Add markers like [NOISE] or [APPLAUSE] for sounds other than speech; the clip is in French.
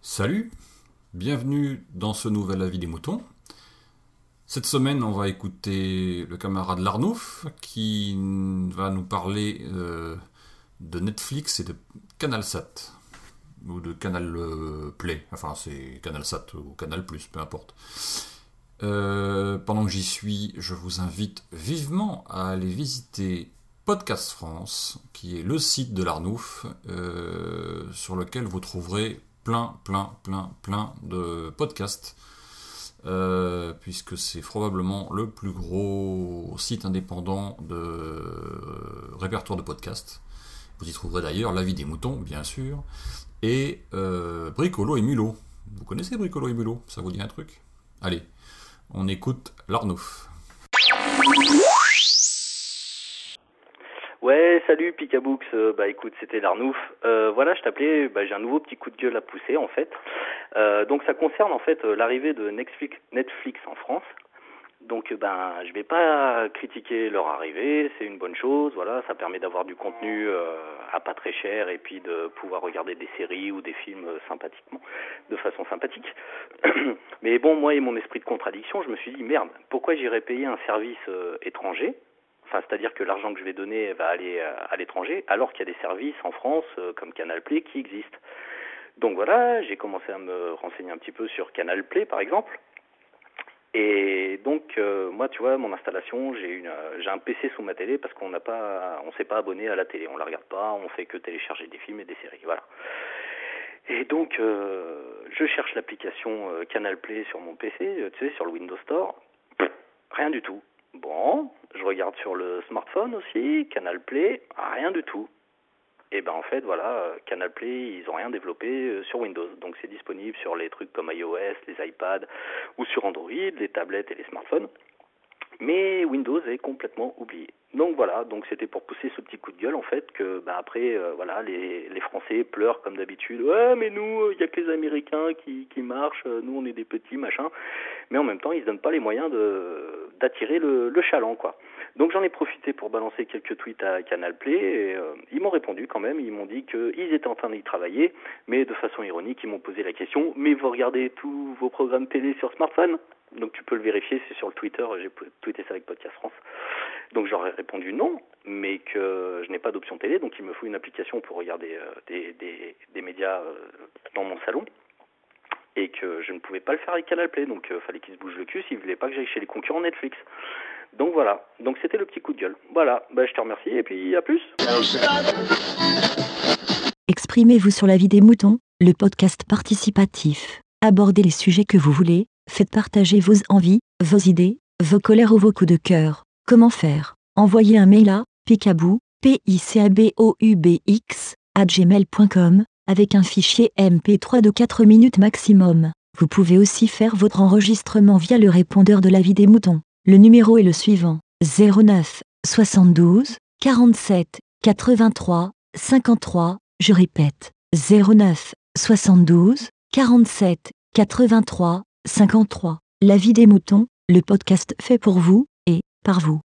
Salut, bienvenue dans ce nouvel avis des moutons. Cette semaine, on va écouter le camarade Larnouf qui va nous parler euh, de Netflix et de CanalSat ou de Canal euh, Play. Enfin, c'est CanalSat ou Canal Plus, peu importe. Euh, pendant que j'y suis, je vous invite vivement à aller visiter Podcast France, qui est le site de l'Arnouf, euh, sur lequel vous trouverez plein, plein, plein, plein de podcasts, puisque c'est probablement le plus gros site indépendant de répertoire de podcasts. Vous y trouverez d'ailleurs La vie des moutons, bien sûr, et euh, Bricolo et Mulot. Vous connaissez Bricolo et Mulot Ça vous dit un truc? Allez, on écoute l'Arnouf. Ouais, salut Picaboux. Euh, bah écoute, c'était l'Arnouf. Euh, voilà, je t'appelais. Bah, j'ai un nouveau petit coup de gueule à pousser en fait. donc ça concerne en fait l'arrivée de Netflix en France. Donc ben je vais pas critiquer leur arrivée, c'est une bonne chose, voilà, ça permet d'avoir du contenu euh, à pas très cher et puis de pouvoir regarder des séries ou des films sympathiquement, de façon sympathique. [CLEARS THROAT] Mais bon, moi et mon esprit de contradiction, je me suis dit merde, pourquoi j'irais payer un service euh, étranger? Enfin, c'est-à-dire que l'argent que je vais donner va aller euh, à l'étranger, alors qu'il y a des services en France comme Canal Play qui existent. Donc voilà, j'ai commencé à me renseigner un petit peu sur Canal Play par exemple. Et donc euh, moi tu vois mon installation j'ai euh, un PC sous ma télé parce qu'on n'a pas on s'est pas abonné à la télé. On la regarde pas on fait que télécharger des films et des séries voilà. Et donc euh, je cherche l'application Canal Play sur mon PC tu sais sur le Windows Store. Rien du tout. Bon je regarde sur le smartphone aussi Canal Play rien du tout et ben en fait voilà, Canal Play, ils ont rien développé euh, sur Windows. Donc c'est disponible sur les trucs comme iOS, les iPads ou sur Android, les tablettes et les smartphones. Mais Windows est complètement oublié. Donc voilà, donc c'était pour pousser ce petit coup de gueule en fait que bah après euh, voilà les, les Français pleurent comme d'habitude. Ouais mais nous il y a que les Américains qui, qui marchent, nous on est des petits machin. Mais en même temps ils se donnent pas les moyens de d'attirer le, le chaland quoi. Donc j'en ai profité pour balancer quelques tweets à Canal Play et euh, ils m'ont répondu quand même, ils m'ont dit qu'ils étaient en train d'y travailler, mais de façon ironique, ils m'ont posé la question "Mais vous regardez tous vos programmes télé sur smartphone? Donc tu peux le vérifier, c'est sur le Twitter, j'ai tweeté ça avec Podcast France. Donc j'aurais répondu non, mais que je n'ai pas d'option télé, donc il me faut une application pour regarder euh, des, des, médias euh, dans mon salon et que je ne pouvais pas le faire avec Canal Play, donc il fallait qu'ils se bougent le cul s'ils voulaient pas que j'aille chez les concurrents Netflix. Donc voilà, donc c'était le petit coup de gueule. Voilà, bah, je te remercie et puis à plus. Exprimez-vous sur la vie des moutons, le podcast participatif. Abordez les sujets que vous voulez, faites partager vos envies, vos idées, vos colères ou vos coups de cœur. Comment faire? Envoyez un mail à picabou, p i c a b o u b x gmail.com avec un fichier MP3 de 4 minutes maximum. Vous pouvez aussi faire votre enregistrement via le répondeur de la vie des moutons. Le numéro est le suivant 09 72 47 83 53. Je répète 09 72 47 83 53. La vie des moutons, le podcast fait pour vous et par vous.